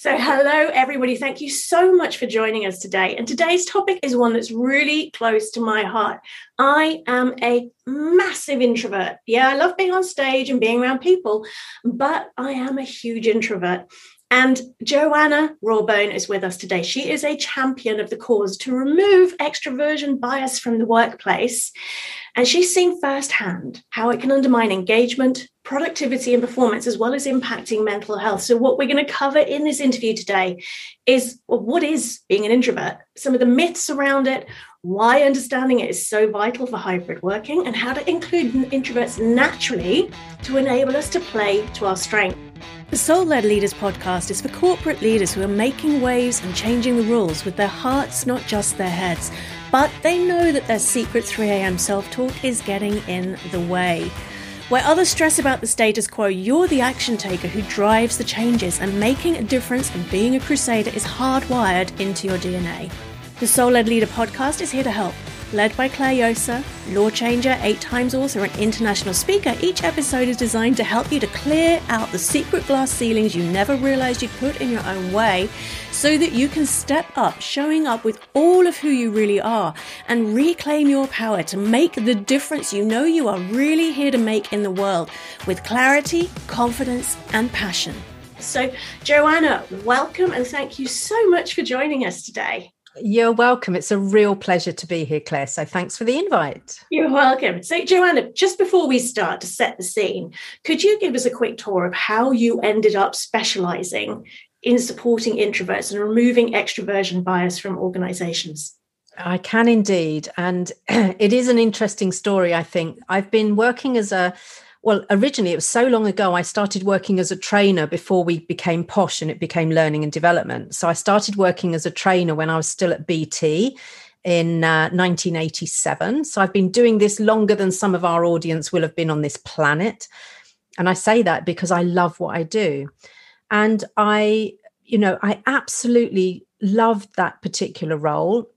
So, hello, everybody. Thank you so much for joining us today. And today's topic is one that's really close to my heart. I am a massive introvert. Yeah, I love being on stage and being around people, but I am a huge introvert. And Joanna Rawbone is with us today. She is a champion of the cause to remove extroversion bias from the workplace. And she's seen firsthand how it can undermine engagement, productivity, and performance, as well as impacting mental health. So, what we're going to cover in this interview today is well, what is being an introvert, some of the myths around it, why understanding it is so vital for hybrid working, and how to include introverts naturally to enable us to play to our strength. The Soul Led Leaders podcast is for corporate leaders who are making waves and changing the rules with their hearts, not just their heads. But they know that their secret 3am self talk is getting in the way. Where others stress about the status quo, you're the action taker who drives the changes, and making a difference and being a crusader is hardwired into your DNA. The Soul Led Leader podcast is here to help Led by Claire Yosa, law changer, eight times author, and international speaker, each episode is designed to help you to clear out the secret glass ceilings you never realized you'd put in your own way so that you can step up, showing up with all of who you really are and reclaim your power to make the difference you know you are really here to make in the world with clarity, confidence, and passion. So, Joanna, welcome and thank you so much for joining us today. You're welcome. It's a real pleasure to be here, Claire. So thanks for the invite. You're welcome. So, Joanna, just before we start to set the scene, could you give us a quick tour of how you ended up specializing in supporting introverts and removing extroversion bias from organizations? I can indeed. And it is an interesting story, I think. I've been working as a well, originally it was so long ago, I started working as a trainer before we became posh and it became learning and development. So I started working as a trainer when I was still at BT in uh, 1987. So I've been doing this longer than some of our audience will have been on this planet. And I say that because I love what I do. And I, you know, I absolutely loved that particular role.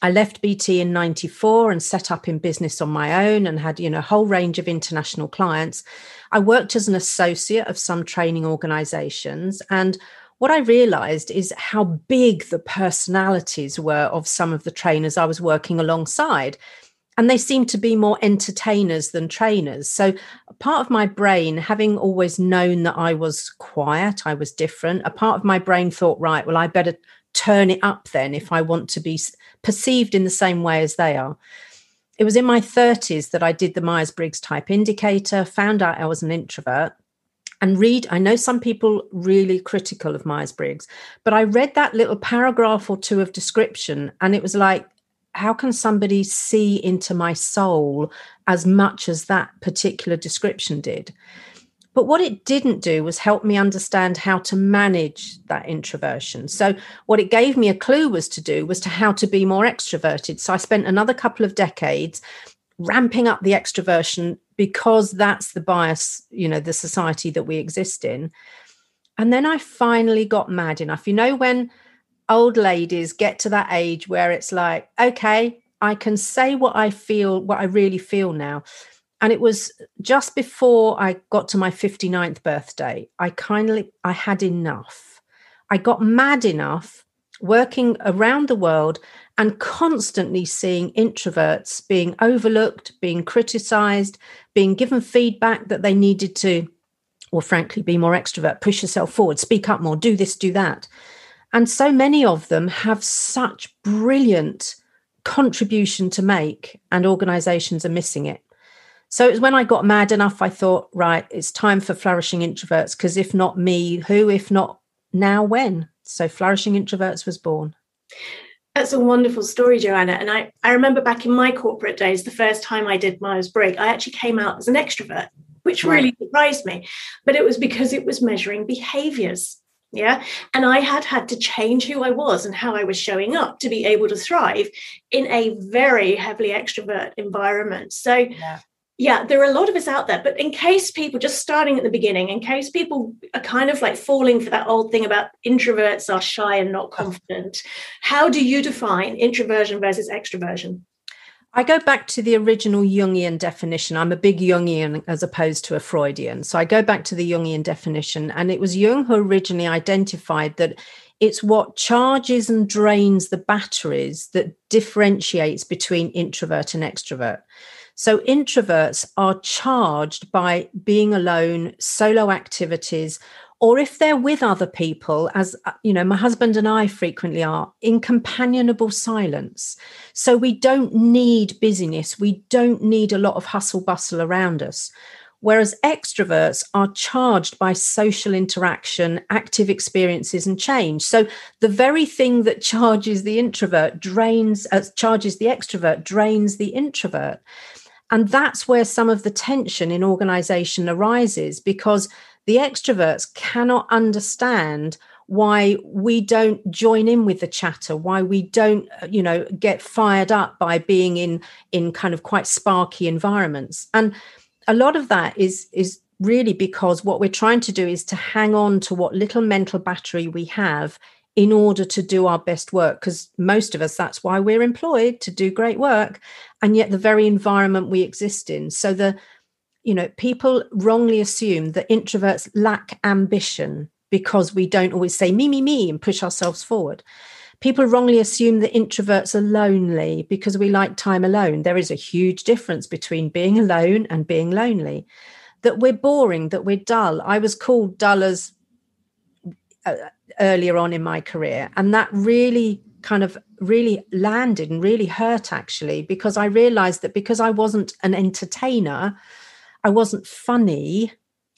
I left BT in 94 and set up in business on my own and had, you know, a whole range of international clients. I worked as an associate of some training organizations. And what I realized is how big the personalities were of some of the trainers I was working alongside. And they seemed to be more entertainers than trainers. So, part of my brain, having always known that I was quiet, I was different, a part of my brain thought, right, well, I better turn it up then if I want to be perceived in the same way as they are. It was in my 30s that I did the Myers Briggs type indicator, found out I was an introvert, and read. I know some people really critical of Myers Briggs, but I read that little paragraph or two of description, and it was like, how can somebody see into my soul as much as that particular description did? But what it didn't do was help me understand how to manage that introversion. So what it gave me a clue was to do was to how to be more extroverted. So I spent another couple of decades ramping up the extroversion because that's the bias, you know, the society that we exist in. And then I finally got mad enough. You know, when old ladies get to that age where it's like, okay, I can say what I feel, what I really feel now and it was just before I got to my 59th birthday. I kindly I had enough. I got mad enough working around the world and constantly seeing introverts being overlooked, being criticized, being given feedback that they needed to, or frankly, be more extrovert, push yourself forward, speak up more, do this, do that. And so many of them have such brilliant contribution to make, and organizations are missing it. So it was when I got mad enough, I thought, right, it's time for flourishing introverts. Because if not me, who? If not now, when? So flourishing introverts was born. That's a wonderful story, Joanna. And I, I remember back in my corporate days, the first time I did Myers Briggs, I actually came out as an extrovert, which really surprised me. But it was because it was measuring behaviors. Yeah. And I had had to change who I was and how I was showing up to be able to thrive in a very heavily extrovert environment. So yeah yeah, there are a lot of us out there, but in case people just starting at the beginning, in case people are kind of like falling for that old thing about introverts are shy and not confident, how do you define introversion versus extroversion? I go back to the original Jungian definition. I'm a big Jungian as opposed to a Freudian. So I go back to the Jungian definition, and it was Jung who originally identified that it's what charges and drains the batteries that differentiates between introvert and extrovert. So introverts are charged by being alone, solo activities, or if they're with other people, as uh, you know, my husband and I frequently are, in companionable silence. So we don't need busyness, we don't need a lot of hustle bustle around us. Whereas extroverts are charged by social interaction, active experiences, and change. So the very thing that charges the introvert drains, uh, charges the extrovert, drains the introvert. And that's where some of the tension in organization arises because the extroverts cannot understand why we don't join in with the chatter why we don't uh, you know get fired up by being in in kind of quite sparky environments. And a lot of that is is really because what we're trying to do is to hang on to what little mental battery we have in order to do our best work because most of us that's why we're employed to do great work and yet the very environment we exist in. So the you know people wrongly assume that introverts lack ambition because we don't always say me me me and push ourselves forward. People wrongly assume that introverts are lonely because we like time alone. There is a huge difference between being alone and being lonely. That we're boring that we're dull. I was called dull as uh, earlier on in my career. And that really kind of really landed and really hurt actually, because I realized that because I wasn't an entertainer, I wasn't funny,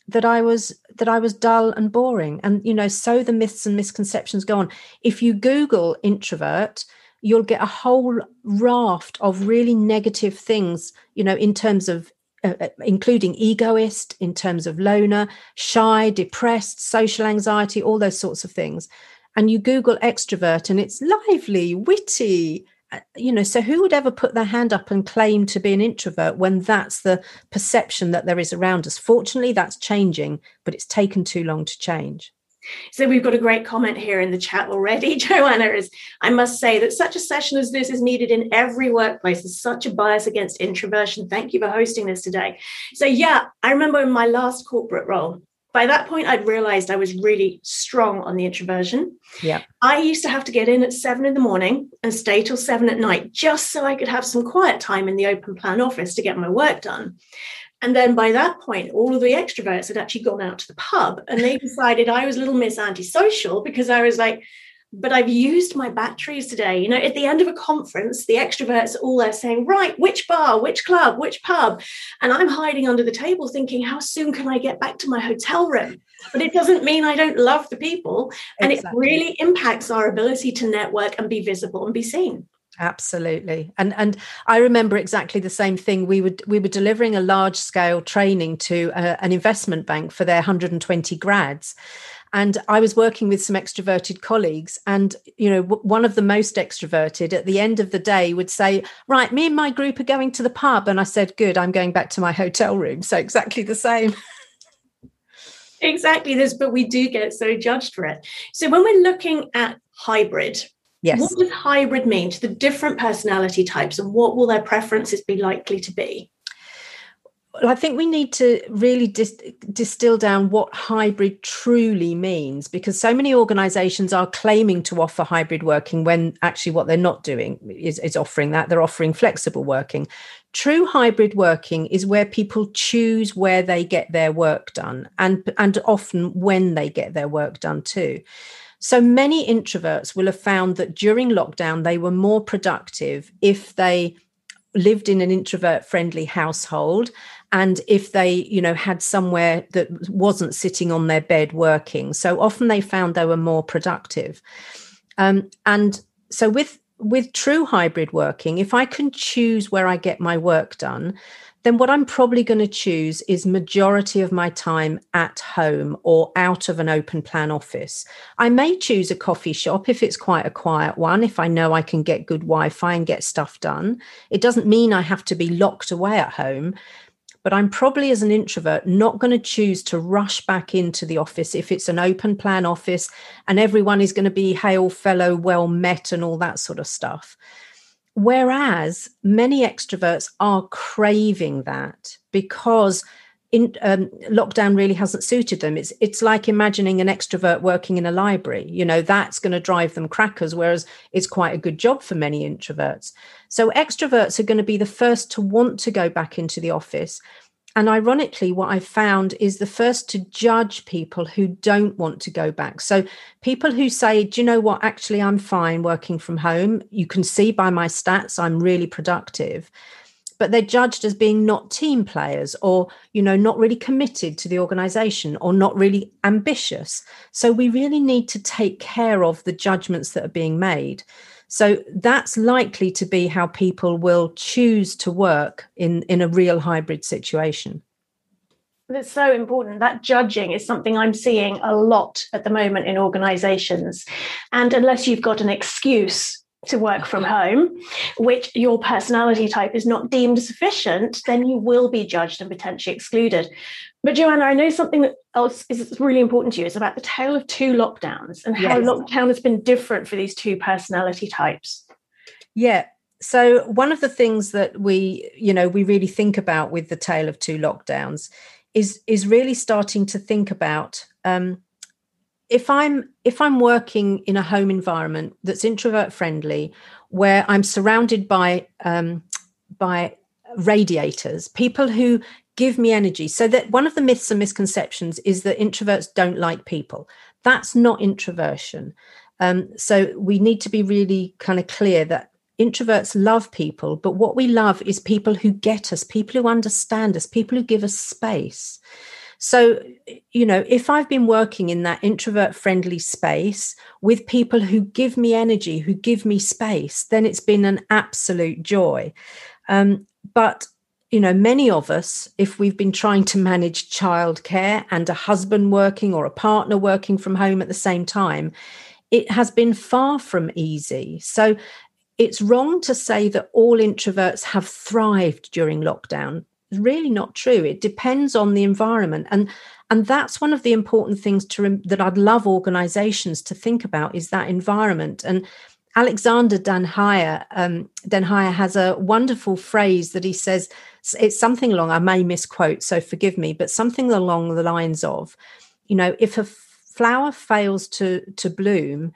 that I was that I was dull and boring. And you know, so the myths and misconceptions go on. If you Google introvert, you'll get a whole raft of really negative things, you know, in terms of uh, uh, including egoist in terms of loner, shy, depressed, social anxiety, all those sorts of things. And you Google extrovert and it's lively, witty. Uh, you know, so who would ever put their hand up and claim to be an introvert when that's the perception that there is around us? Fortunately, that's changing, but it's taken too long to change. So we've got a great comment here in the chat already. Joanna is, I must say that such a session as this is needed in every workplace. There's such a bias against introversion. Thank you for hosting this today. So yeah, I remember in my last corporate role, by that point I'd realized I was really strong on the introversion. Yeah. I used to have to get in at seven in the morning and stay till seven at night just so I could have some quiet time in the open plan office to get my work done. And then by that point, all of the extroverts had actually gone out to the pub and they decided I was a little miss antisocial because I was like, but I've used my batteries today. You know, at the end of a conference, the extroverts all there saying, right, which bar, which club, which pub? And I'm hiding under the table thinking, how soon can I get back to my hotel room? But it doesn't mean I don't love the people. And exactly. it really impacts our ability to network and be visible and be seen absolutely. And and i remember exactly the same thing. We would we were delivering a large scale training to a, uh, an investment bank for their 120 grads. And i was working with some extroverted colleagues and you know one of the most extroverted at the end of the day would say right me and my group are going to the pub. And i said good i'm going back to my hotel room. So exactly the same. Exactly this but we do get so judged for it. So when we're looking at hybrid Yes. What does hybrid mean to the different personality types and what will their preferences be likely to be? Well, I think we need to really dis- distill down what hybrid truly means because so many organizations are claiming to offer hybrid working when actually what they're not doing is, is offering that. They're offering flexible working. True hybrid working is where people choose where they get their work done and, and often when they get their work done too. So many introverts will have found that during lockdown, they were more productive if they lived in an introvert friendly household and if they you know had somewhere that wasn't sitting on their bed working. So often they found they were more productive. Um, and so with with true hybrid working if i can choose where i get my work done then what I'm probably going to choose is majority of my time at home or out of an open plan office. I may choose a coffee shop if it's quite a quiet one, if I know I can get good Wi Fi and get stuff done. It doesn't mean I have to be locked away at home. But I'm probably, as an introvert, not going to choose to rush back into the office if it's an open plan office and everyone is going to be hail fellow, well met, and all that sort of stuff. Whereas many extroverts are craving that because in, um, lockdown really hasn't suited them. It's it's like imagining an extrovert working in a library. You know that's going to drive them crackers, whereas it's quite a good job for many introverts. So extroverts are going to be the first to want to go back into the office. And ironically, what I've found is the first to judge people who don't want to go back. So, people who say, Do you know what? Actually, I'm fine working from home. You can see by my stats, I'm really productive but they're judged as being not team players or you know not really committed to the organization or not really ambitious so we really need to take care of the judgments that are being made so that's likely to be how people will choose to work in in a real hybrid situation that's so important. That judging is something I'm seeing a lot at the moment in organizations. And unless you've got an excuse to work from home, which your personality type is not deemed sufficient, then you will be judged and potentially excluded. But Joanna, I know something that else is really important to you is about the tale of two lockdowns and how yes. lockdown has been different for these two personality types. Yeah. So one of the things that we, you know, we really think about with the tale of two lockdowns is is really starting to think about um, if i'm if i'm working in a home environment that's introvert friendly where i'm surrounded by um, by radiators people who give me energy. So that one of the myths and misconceptions is that introverts don't like people. That's not introversion. Um, so we need to be really kind of clear that introverts love people but what we love is people who get us people who understand us people who give us space so, you know, if I've been working in that introvert friendly space with people who give me energy, who give me space, then it's been an absolute joy. Um, but you know, many of us, if we've been trying to manage childcare and a husband working or a partner working from home at the same time, it has been far from easy. So it's wrong to say that all introverts have thrived during lockdown really not true. It depends on the environment. And and that's one of the important things to that I'd love organizations to think about is that environment. And Alexander Heijer, um, Heijer has a wonderful phrase that he says it's something along I may misquote so forgive me but something along the lines of you know if a flower fails to to bloom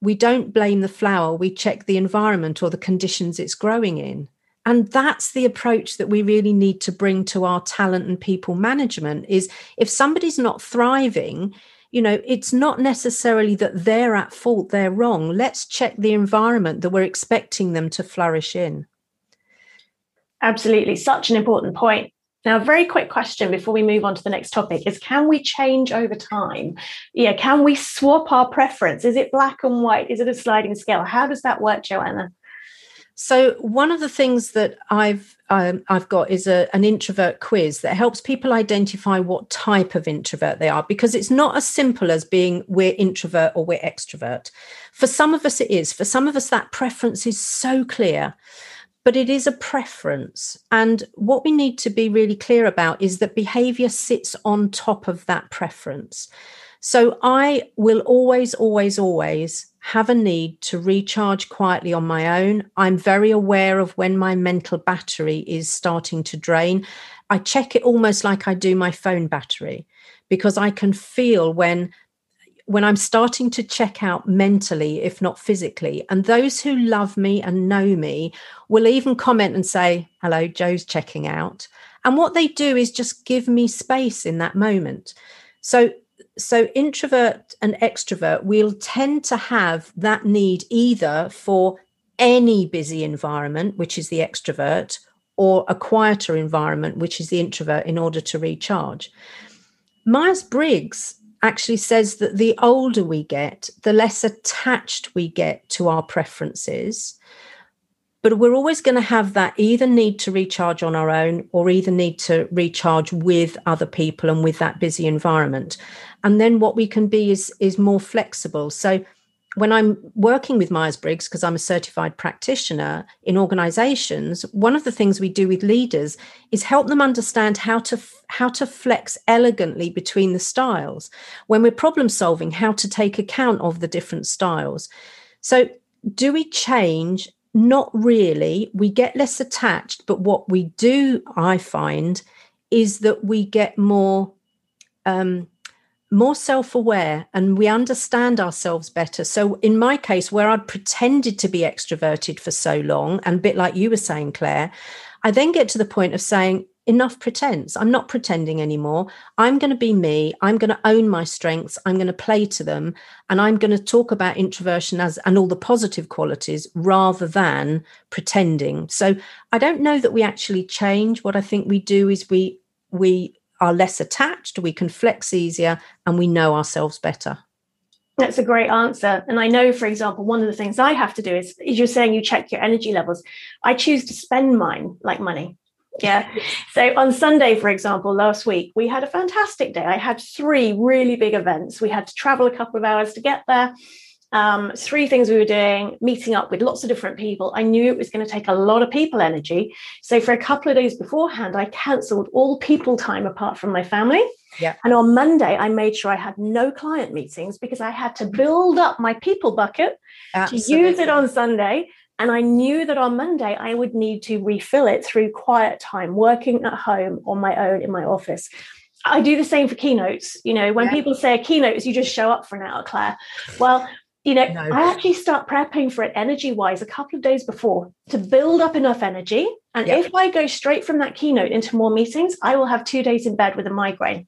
we don't blame the flower we check the environment or the conditions it's growing in and that's the approach that we really need to bring to our talent and people management is if somebody's not thriving you know it's not necessarily that they're at fault they're wrong let's check the environment that we're expecting them to flourish in absolutely such an important point now, a very quick question before we move on to the next topic is can we change over time? Yeah, can we swap our preference? Is it black and white? Is it a sliding scale? How does that work, Joanna? So one of the things that I've um, I've got is a, an introvert quiz that helps people identify what type of introvert they are because it's not as simple as being we're introvert or we're extrovert. For some of us, it is. For some of us, that preference is so clear, but it is a preference. And what we need to be really clear about is that behavior sits on top of that preference. So I will always, always, always have a need to recharge quietly on my own. I'm very aware of when my mental battery is starting to drain. I check it almost like I do my phone battery because I can feel when when I'm starting to check out mentally, if not physically. And those who love me and know me will even comment and say, Hello, Jo's checking out. And what they do is just give me space in that moment. So so introvert and extrovert will tend to have that need either for any busy environment which is the extrovert or a quieter environment which is the introvert in order to recharge. Myers-briggs actually says that the older we get the less attached we get to our preferences but we're always going to have that either need to recharge on our own or either need to recharge with other people and with that busy environment. And then what we can be is is more flexible. So when i'm working with myers-briggs because i'm a certified practitioner in organizations one of the things we do with leaders is help them understand how to how to flex elegantly between the styles. When we're problem solving how to take account of the different styles. So do we change not really. We get less attached, but what we do, I find, is that we get more um, more self-aware and we understand ourselves better. So in my case, where I'd pretended to be extroverted for so long, and a bit like you were saying, Claire, I then get to the point of saying, enough pretense. I'm not pretending anymore. I'm going to be me. I'm going to own my strengths. I'm going to play to them. And I'm going to talk about introversion as and all the positive qualities rather than pretending. So I don't know that we actually change. What I think we do is we we are less attached, we can flex easier, and we know ourselves better. That's a great answer. And I know, for example, one of the things I have to do is, is you're saying you check your energy levels. I choose to spend mine like money. Yeah. So on Sunday, for example, last week, we had a fantastic day. I had three really big events. We had to travel a couple of hours to get there. Um, three things we were doing, meeting up with lots of different people. I knew it was going to take a lot of people energy. So for a couple of days beforehand, I cancelled all people time apart from my family. Yeah. And on Monday, I made sure I had no client meetings because I had to build up my people bucket Absolutely. to use it on Sunday. And I knew that on Monday, I would need to refill it through quiet time, working at home on my own in my office. I do the same for keynotes. You know, when yeah. people say a keynote is you just show up for an hour, Claire. Well, you know, no. I actually start prepping for it energy wise a couple of days before to build up enough energy. And yep. if I go straight from that keynote into more meetings, I will have two days in bed with a migraine.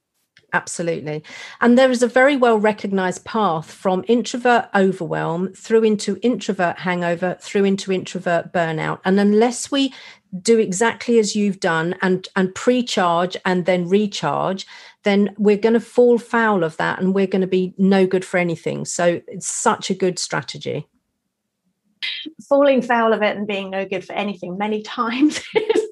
Absolutely. And there is a very well recognized path from introvert overwhelm through into introvert hangover, through into introvert burnout. And unless we do exactly as you've done and, and pre charge and then recharge, then we're going to fall foul of that and we're going to be no good for anything. So it's such a good strategy. Falling foul of it and being no good for anything many times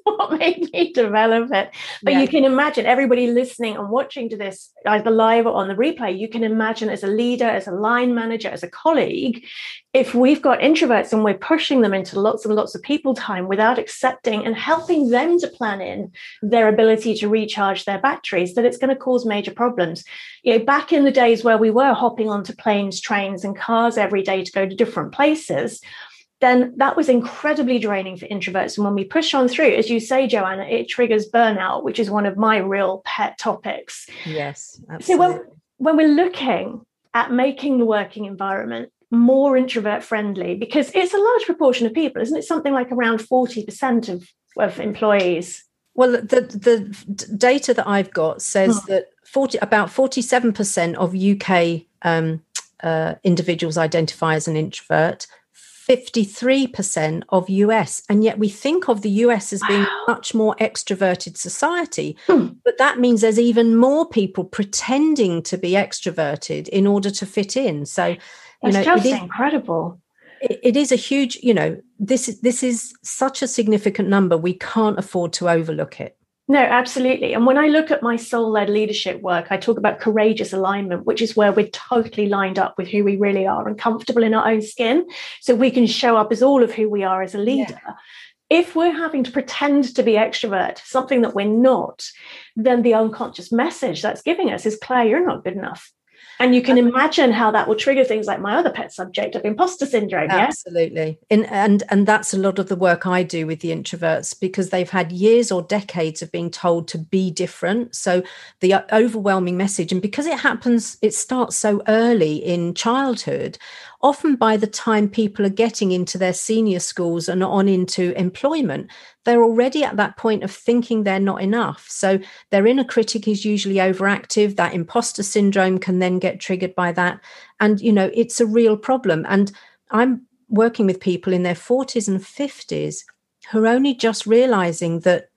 what made me develop it. But yeah. you can imagine everybody listening and watching to this, either live or on the replay, you can imagine as a leader, as a line manager, as a colleague, if we've got introverts and we're pushing them into lots and lots of people time without accepting and helping them to plan in their ability to recharge their batteries, that it's going to cause major problems. You know, back in the days where we were hopping onto planes, trains, and cars every day to go to different places, then that was incredibly draining for introverts. And when we push on through, as you say, Joanna, it triggers burnout, which is one of my real pet topics. Yes. Absolutely. So when, when we're looking at making the working environment more introvert friendly, because it's a large proportion of people, isn't it? Something like around 40% of, of employees. Well, the, the data that I've got says hmm. that 40, about 47% of UK um, uh, individuals identify as an introvert 53% of US. And yet we think of the US as being wow. much more extroverted society. Hmm. But that means there's even more people pretending to be extroverted in order to fit in. So, you That's know, just it is, incredible. It, it is a huge, you know, this is this is such a significant number. We can't afford to overlook it. No, absolutely. And when I look at my soul led leadership work, I talk about courageous alignment, which is where we're totally lined up with who we really are and comfortable in our own skin. So we can show up as all of who we are as a leader. Yeah. If we're having to pretend to be extrovert, something that we're not, then the unconscious message that's giving us is Claire, you're not good enough. And you can imagine how that will trigger things like my other pet subject of imposter syndrome. Absolutely. Yeah? And, and and that's a lot of the work I do with the introverts because they've had years or decades of being told to be different. So the uh, overwhelming message, and because it happens, it starts so early in childhood, often by the time people are getting into their senior schools and on into employment, they're already at that point of thinking they're not enough. So their inner critic is usually overactive. That imposter syndrome can then get triggered by that. And, you know, it's a real problem. And I'm working with people in their 40s and 50s who are only just realizing that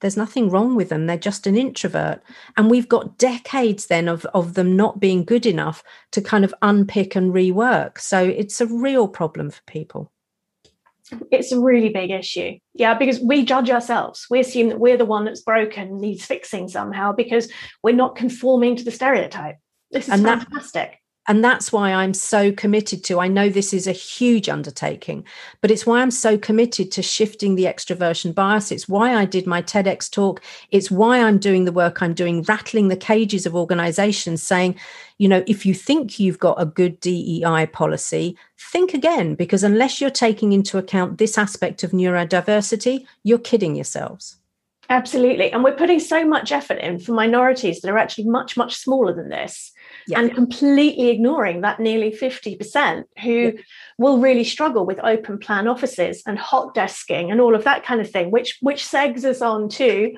there's nothing wrong with them. They're just an introvert. And we've got decades then of, of them not being good enough to kind of unpick and rework. So it's a real problem for people. It's a really big issue. Yeah because we judge ourselves. We assume that we're the one that's broken needs fixing somehow because we're not conforming to the stereotype. This is and fantastic and that's why I'm so committed to. I know this is a huge undertaking, but it's why I'm so committed to shifting the extroversion bias. It's why I did my TEDx talk. It's why I'm doing the work I'm doing, rattling the cages of organizations, saying, you know, if you think you've got a good DEI policy, think again, because unless you're taking into account this aspect of neurodiversity, you're kidding yourselves. Absolutely. And we're putting so much effort in for minorities that are actually much, much smaller than this yeah. and completely ignoring that nearly 50% who yeah. will really struggle with open plan offices and hot desking and all of that kind of thing, which which segs us on to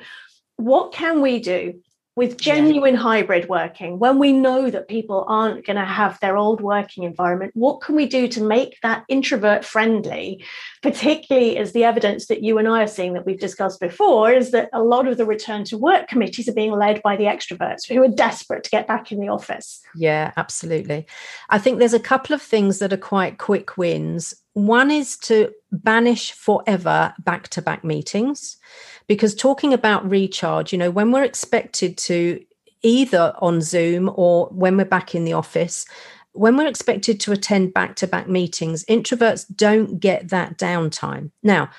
what can we do with genuine yeah. hybrid working, when we know that people aren't going to have their old working environment, what can we do to make that introvert friendly? Particularly as the evidence that you and I are seeing that we've discussed before is that a lot of the return to work committees are being led by the extroverts who are desperate to get back in the office. Yeah, absolutely. I think there's a couple of things that are quite quick wins. One is to banish forever back to back meetings because talking about recharge, you know, when we're expected to either on Zoom or when we're back in the office, when we're expected to attend back to back meetings, introverts don't get that downtime. Now,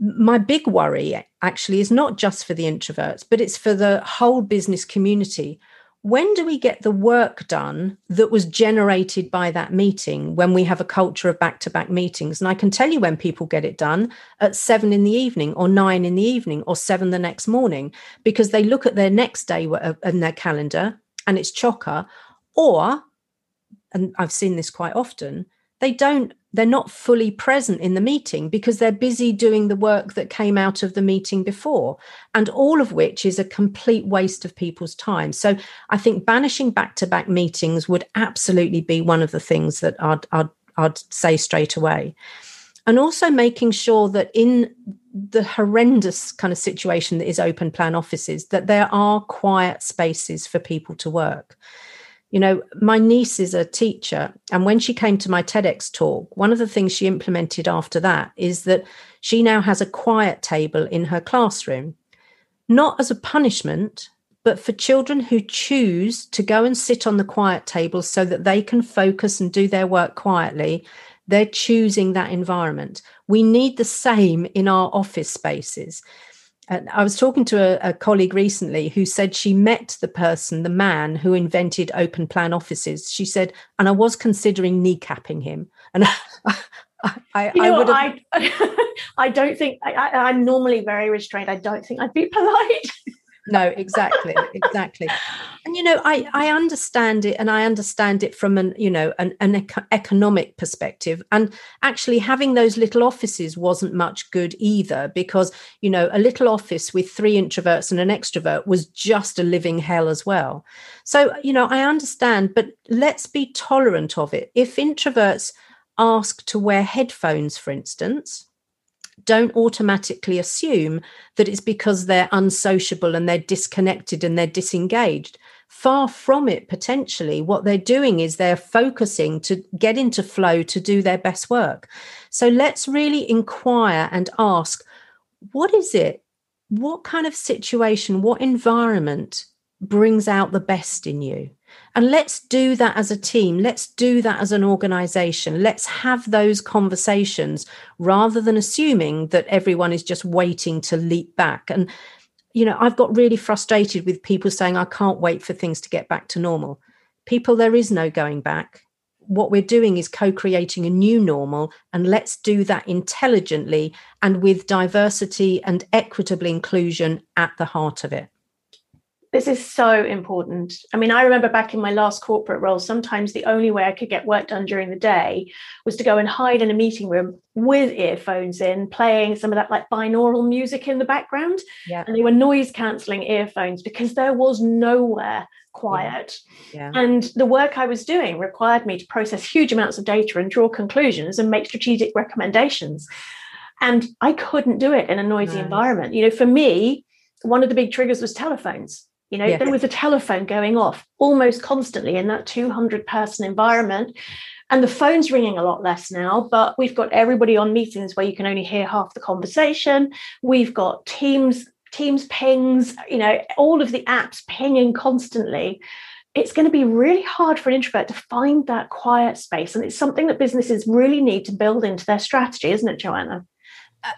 my big worry actually is not just for the introverts, but it's for the whole business community when do we get the work done that was generated by that meeting when we have a culture of back to back meetings? And I can tell you when people get it done at seven in the evening, or nine in the evening, or seven the next morning, because they look at their next day uh, in their calendar and it's chocker, or, and I've seen this quite often, they don't they're not fully present in the meeting because they're busy doing the work that came out of the meeting before and all of which is a complete waste of people's time. So i think banishing back-to-back meetings would absolutely be one of the things that i'd, I'd, I'd say straight away. And also making sure that in the horrendous kind of situation that is open plan offices that there are quiet spaces for people to work you know, my niece is a teacher. And when she came to my TEDx talk, one of the things she implemented after that is that she now has a quiet table in her classroom, not as a punishment, but for children who choose to go and sit on the quiet table so that they can focus and do their work quietly. They're choosing that environment. We need the same in our office spaces. And I was talking to a, a, colleague recently who said she met the person, the man who invented open plan offices. She said, and I was considering kneecapping him. And I, I, you know, I, I, I, don't think I, am normally very restrained. I don't think I'd be polite no exactly exactly. And you know i i understand it and i understand it from an you know an, an economic perspective. And actually having those little offices wasn't much good either because you know a little office with three introverts and an extrovert was just a living hell as well. So you know i understand but let's be tolerant of it. If introverts ask to wear headphones for instance don't automatically assume that it's because they're unsociable and they're disconnected and they're disengaged. Far from it, potentially. What they're doing is they're focusing to get into flow to do their best work. So let's really inquire and ask what is it? What kind of situation, what environment brings out the best in you? And let's do that as a team. Let's do that as an organization. Let's have those conversations rather than assuming that everyone is just waiting to leap back. And, you know, I've got really frustrated with people saying, I can't wait for things to get back to normal. People, there is no going back. What we're doing is co creating a new normal, and let's do that intelligently and with diversity and equitable inclusion at the heart of it. This is so important. I mean, I remember back in my last corporate role, sometimes the only way I could get work done during the day was to go and hide in a meeting room with earphones in, playing some of that like binaural music in the background. Yeah. And they were noise cancelling earphones because there was nowhere quiet. Yeah. Yeah. And the work I was doing required me to process huge amounts of data and draw conclusions and make strategic recommendations. And I couldn't do it in a noisy nice. environment. You know, for me, one of the big triggers was telephones you know, yeah. there was a telephone going off almost constantly in that 200 person environment. And the phone's ringing a lot less now, but we've got everybody on meetings where you can only hear half the conversation. We've got Teams, Teams pings, you know, all of the apps pinging constantly. it's going to be really hard for an introvert to find that quiet space. And it's something that businesses really need to build into their strategy, isn't it, Joanna?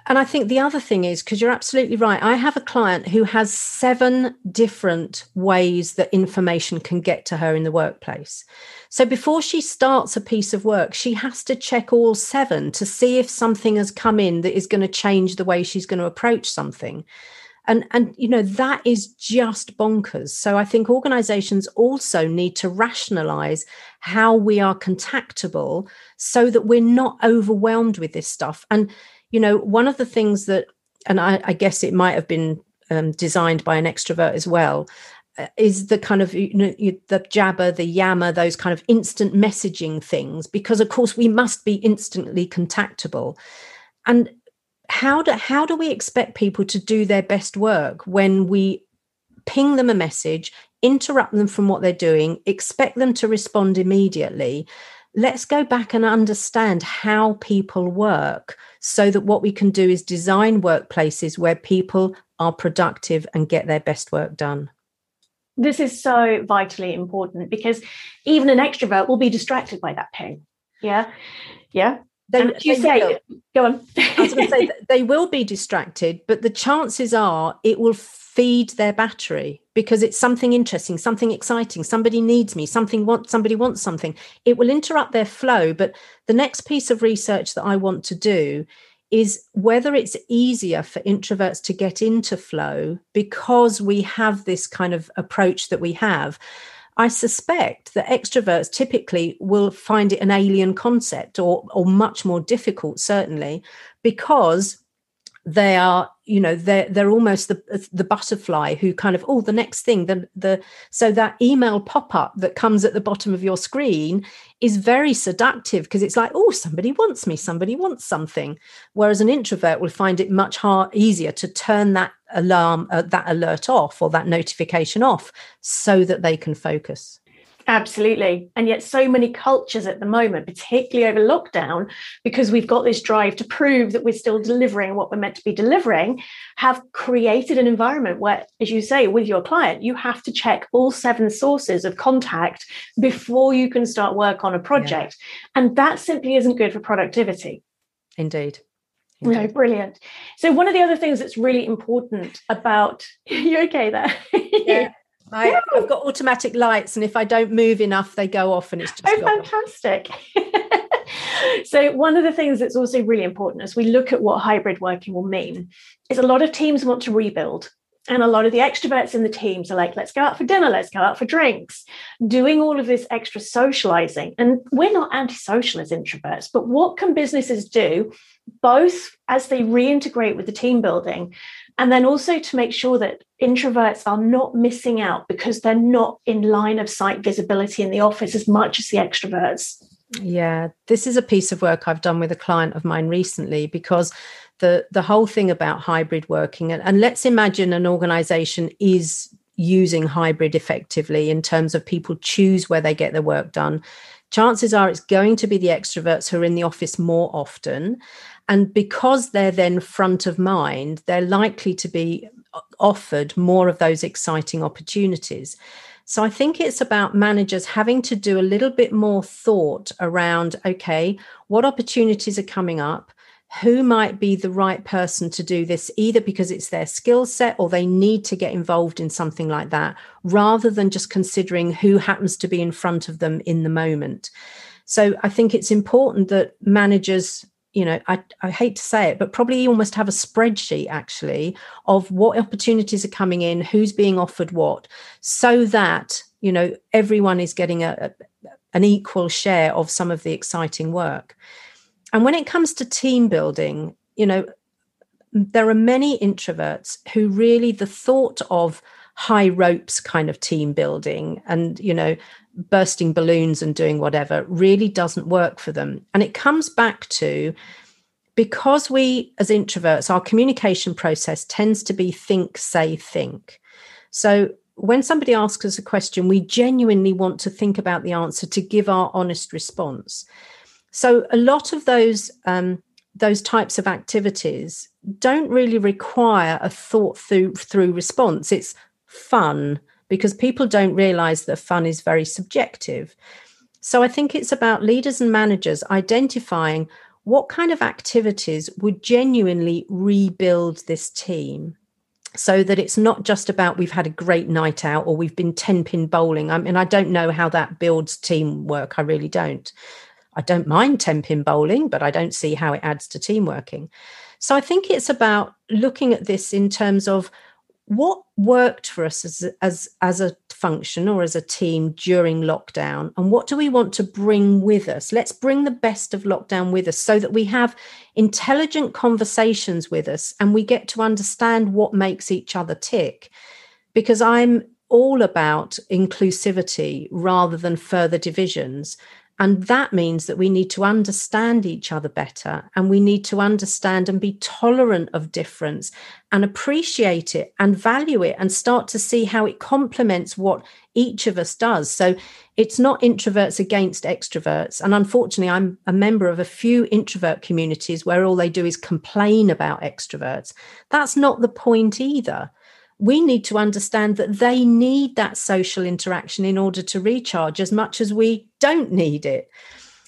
And I think the other thing is because you're absolutely right. I have a client who has seven different ways that information can get to her in the workplace. So before she starts a piece of work, she has to check all seven to see if something has come in that is going to change the way she's going to approach something and and you know that is just bonkers so i think organizations also need to rationalize how we are contactable so that we're not overwhelmed with this stuff and you know one of the things that and i, I guess it might have been um, designed by an extrovert as well uh, is the kind of you know the jabber the yammer those kind of instant messaging things because of course we must be instantly contactable. And how do how do we expect people to do their best work when we ping them a message interrupt them from what they're doing expect them to respond immediately? Let's go back and understand how people work so that what we can do is design workplaces where people are productive and get their best work done. This is so vitally important because even an extrovert will be distracted by that ping yeah? Yeah? They, you they say will. go on. I was going to say they will be distracted but the chances are it will feed their battery because it's something interesting something exciting somebody needs me something wants somebody wants something. It will interrupt their flow but the next piece of research that i want to do is whether it's easier for introverts to get into flow because we have this kind of approach that we have. I suspect that extroverts typically will find it an alien concept or, or much more difficult, certainly, because they are you know they're they're almost the the butterfly who kind of oh the next thing the the so that email pop-up that comes at the bottom of your screen is very seductive because it's like oh somebody wants me somebody wants something. Whereas an introvert will find it much hard easier to turn that alarm uh, that alert off or that notification off so that they can focus Absolutely. And yet, so many cultures at the moment, particularly over lockdown, because we've got this drive to prove that we're still delivering what we're meant to be delivering, have created an environment where, as you say, with your client, you have to check all seven sources of contact before you can start work on a project. Yeah. And that simply isn't good for productivity. Indeed. Indeed. No, brilliant. So one of the other things that's really important about you okay there? Yeah. I, have got automatic lights, and if I don't move enough, they go off, and it's just oh, fantastic. so one of the things that's also really important as we look at what hybrid working will mean is a lot of teams want to rebuild and a lot of the extroverts in the teams are like let's go out for dinner let's go out for drinks. Doing all of this extra socializing and we're not antisocial as introverts but what can businesses do both as they reintegrate with the team building and then also to make sure that introverts are not missing out because they're not in line of sight visibility in the office as much as the extroverts. Yeah, this is a piece of work I've done with a client of mine recently because the the whole thing about hybrid working and, and let's imagine an organization is using hybrid effectively in terms of people choose where they get their work done chances are it's going to be the extroverts who are in the office more often and because they're then front of mind, they're likely to be uh, offered more of those exciting opportunities. So I think it's about managers having to do a little bit more thought around okay, what opportunities are coming up? Who might be the right person to do this, either because it's their skill set or they need to get involved in something like that, rather than just considering who happens to be in front of them in the moment. So I think it's important that managers you know I, I hate to say it but probably almost have a spreadsheet actually of what opportunities are coming in who's being offered what so that you know everyone is getting a, a an equal share of some of the exciting work and when it comes to team building you know there are many introverts who really the thought of high ropes kind of team building and you know bursting balloons and doing whatever really doesn't work for them. And it comes back to because we, as introverts, our communication process tends to be think, say, think. So when somebody asks us a question, we genuinely want to think about the answer to give our honest response. So a lot of those um, those types of activities don't really require a thought through through response. It's fun because people don't realize that fun is very subjective. So I think it's about leaders and managers identifying what kind of activities would genuinely rebuild this team so that it's not just about we've had a great night out or we've been 10 pin bowling. I mean, I don't know how that builds teamwork. I really don't. I don't mind 10 pin bowling, but I don't see how it adds to team working. So I think it's about looking at this in terms of what worked for us as, as, as a function or as a team during lockdown and what do we want to bring with us? Let's bring the best of lockdown with us so that we have intelligent conversations with us and we get to understand what makes each other tick. Because i'm all about inclusivity rather than further divisions and that means that we need to understand each other better and we need to understand and be tolerant of difference and appreciate it and value it and start to see how it complements what each of us does. So it's not introverts against extroverts. And unfortunately, I'm a member of a few introvert communities where all they do is complain about extroverts. That's not the point either we need to understand that they need that social interaction in order to recharge as much as we don't need it.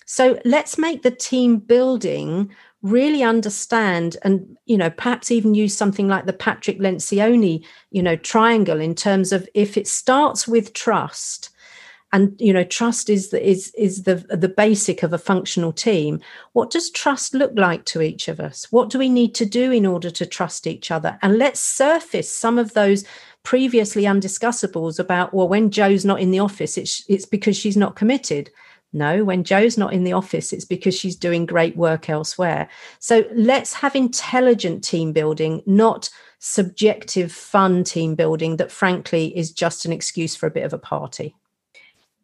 So let's make the team building really understand and you know perhaps even use something like the Patrick Lencioni you know triangle in terms of if it starts with trust and you know trust is the, is is the the basic of a functional team what does trust look like to each of us what do we need to do in order to trust each other and let's surface some of those previously undiscussables about well when Jo's not in the office it's it's because she's not committed no, when Jo's not in the office, it's because she's doing great work elsewhere. So let's have intelligent team building, not subjective, fun team building that, frankly, is just an excuse for a bit of a party.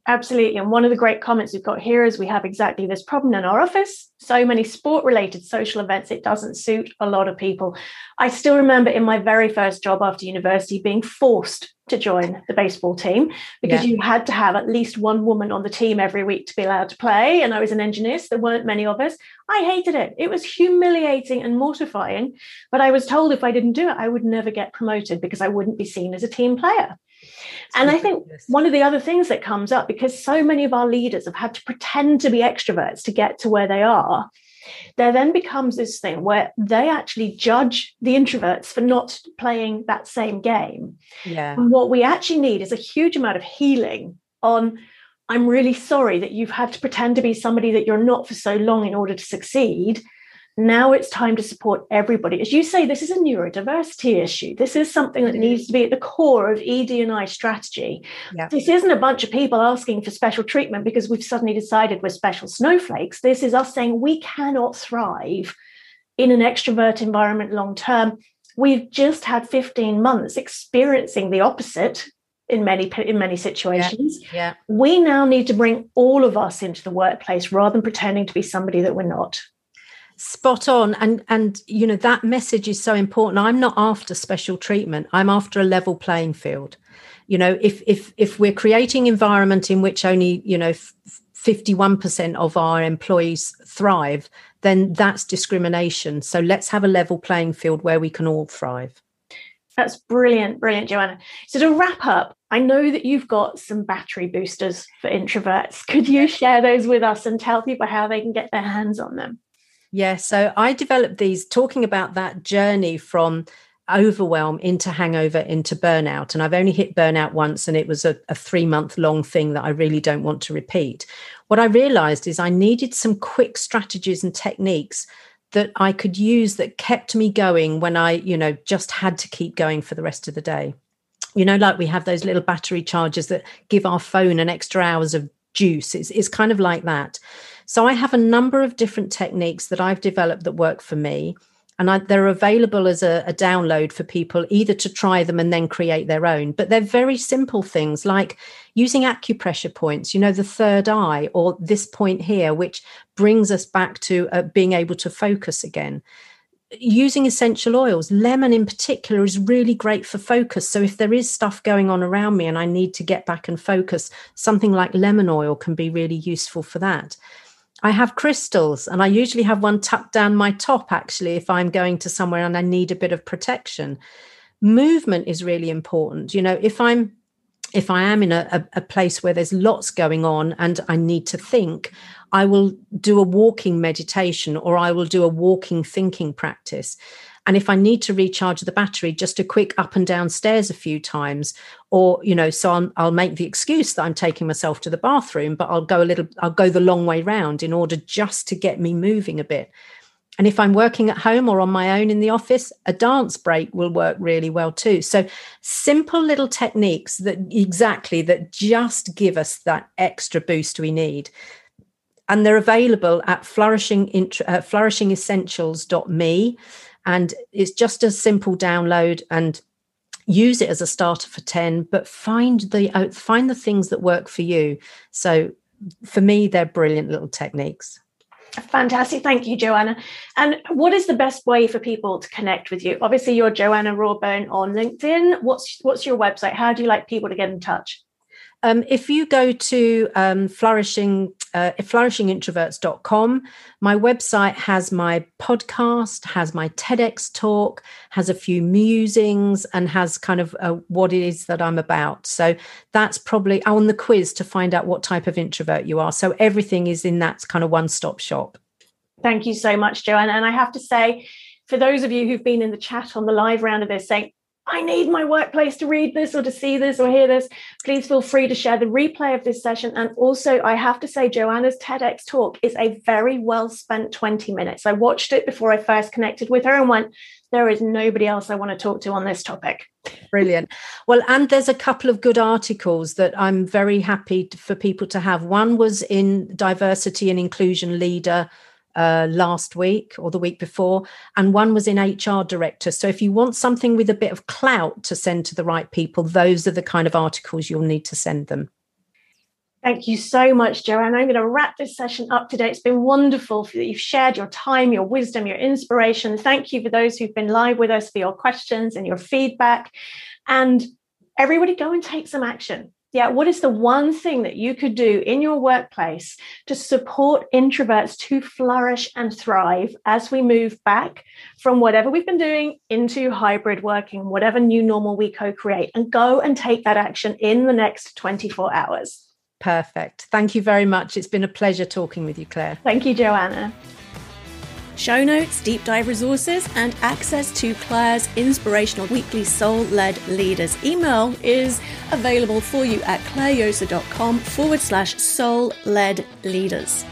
Absolutely. And one of the great comments we've got here is we have exactly this problem in our office. So many sport related social events, it doesn't suit a lot of people. I still remember in my very first job after university being forced to join the baseball team because yeah. you had to have at least one woman on the team every week to be allowed to play. And I was an engineer, so there weren't many of us. I hated it. It was humiliating and mortifying. But I was told if I didn't do it, I would never get promoted because I wouldn't be seen as a team player. And I think one of the other things that comes up because so many of our leaders have had to pretend to be extroverts to get to where they are, there then becomes this thing where they actually judge the introverts for not playing that same game. Yeah. And what we actually need is a huge amount of healing on I'm really sorry that you've had to pretend to be somebody that you're not for so long in order to succeed. Now it's time to support everybody. As you say, this is a neurodiversity issue. This is something that needs to be at the core of ED&I strategy. Yeah. This isn't a bunch of people asking for special treatment because we've suddenly decided we're special snowflakes. This is us saying we cannot thrive in an extrovert environment long term. We've just had 15 months experiencing the opposite in many in many situations. Yeah, yeah. We now need to bring all of us into the workplace rather than pretending to be somebody that we're not spot on. And and you know that message is so important. I'm not after special treatment. I'm after a level playing field. You know if if if we're creating environment in which only you know 51% of our employees thrive then that's discrimination. So let's have a level playing field where we can all thrive. That's brilliant brilliant joanna. So to wrap up i know that you've got some battery boosters for introverts. Could you share those with us and tell people how they can get their hands on them yeah, so I developed these talking about that journey from overwhelm into hangover into burnout. And I've only hit burnout once, and it was a, a three month long thing that I really don't want to repeat. What I realized is I needed some quick strategies and techniques that I could use that kept me going when I, you know, just had to keep going for the rest of the day. You know, like we have those little battery chargers that give our phone an extra hours of juice. It's, it's kind of like that. So I have a number of different techniques that I've developed that work for me. And I, they're available as a, a download for people either to try them and then create their own. But they're very simple things like using acupressure points, you know, the third eye or this point here, which brings us back to uh, being able to focus again using essential oils lemon in particular is really great for focus so if there is stuff going on around me and i need to get back and focus something like lemon oil can be really useful for that I have crystals, and I usually have one tucked down my top actually if I'm going to somewhere and I need a bit of protection. Movement is really important. You know, if I'm if I am in a, a, place where there's lots going on and I need to think, I will do a walking meditation or I will do a walking thinking practice. And if I need to recharge the battery, just a quick up and down stairs a few times, or you know, so I'll, I'll make the excuse that I'm taking myself to the bathroom, but I'll go a little, I'll go the long way round in order just to get me moving a bit. And if I'm working at home or on my own in the office, a dance break will work really well too. So simple little techniques that exactly that just give us that extra boost we need. And they're available at flourishing uh, flourishingessentials.me. And it's just a simple download and use it as a starter for 10, but find the uh, find the things that work for you. So for me, they're brilliant little techniques. Fantastic. Thank you, Joanna. And what is the best way for people to connect with you? Obviously, you're Joanna rawbone on LinkedIn. What's what's your website? How do you like people to get in touch? Um, if you go to um, flourishing uh, flourishingintroverts.com, my website has my podcast, has my TEDx talk, has a few musings, and has kind of uh, what it is that I'm about. So that's probably on the quiz to find out what type of introvert you are. So everything is in that kind of one stop shop. Thank you so much, Joanna. And I have to say, for those of you who've been in the chat on the live round of this saying, I need my workplace to read this or to see this or hear this, please feel free to share the replay of this session. And also, I have to say, Joanna's TEDx talk is a very well spent 20 minutes. I watched it before I first connected with her and went, there is nobody else I want to talk to on this topic. Brilliant. Well, and there's a couple of good articles that I'm very happy for people to have. One was in Diversity and Inclusion Leader uh, last week or the week before, and one was in HR director. So if you want something with a bit of clout to send to the right people, those are the kind of articles you'll need to send them. Thank you so much, Joanne. I'm going to wrap this session up today. It's been wonderful that you've shared your time, your wisdom, your inspiration. Thank you for those who've been live with us for your questions and your feedback. And everybody go and take some action yeah, what is the one thing that you could do in your workplace to support introverts to flourish and thrive as we move back from whatever we've been doing into hybrid working, whatever new normal we co create, and go and take that action in the next 24 hours? Perfect. Thank you very much. It's been a pleasure talking with you, Claire. Thank you, Joanna. Show notes, deep dive resources, and access to Claire's inspirational weekly soul led leaders email is available for you at clairejosa.com forward slash soul led leaders.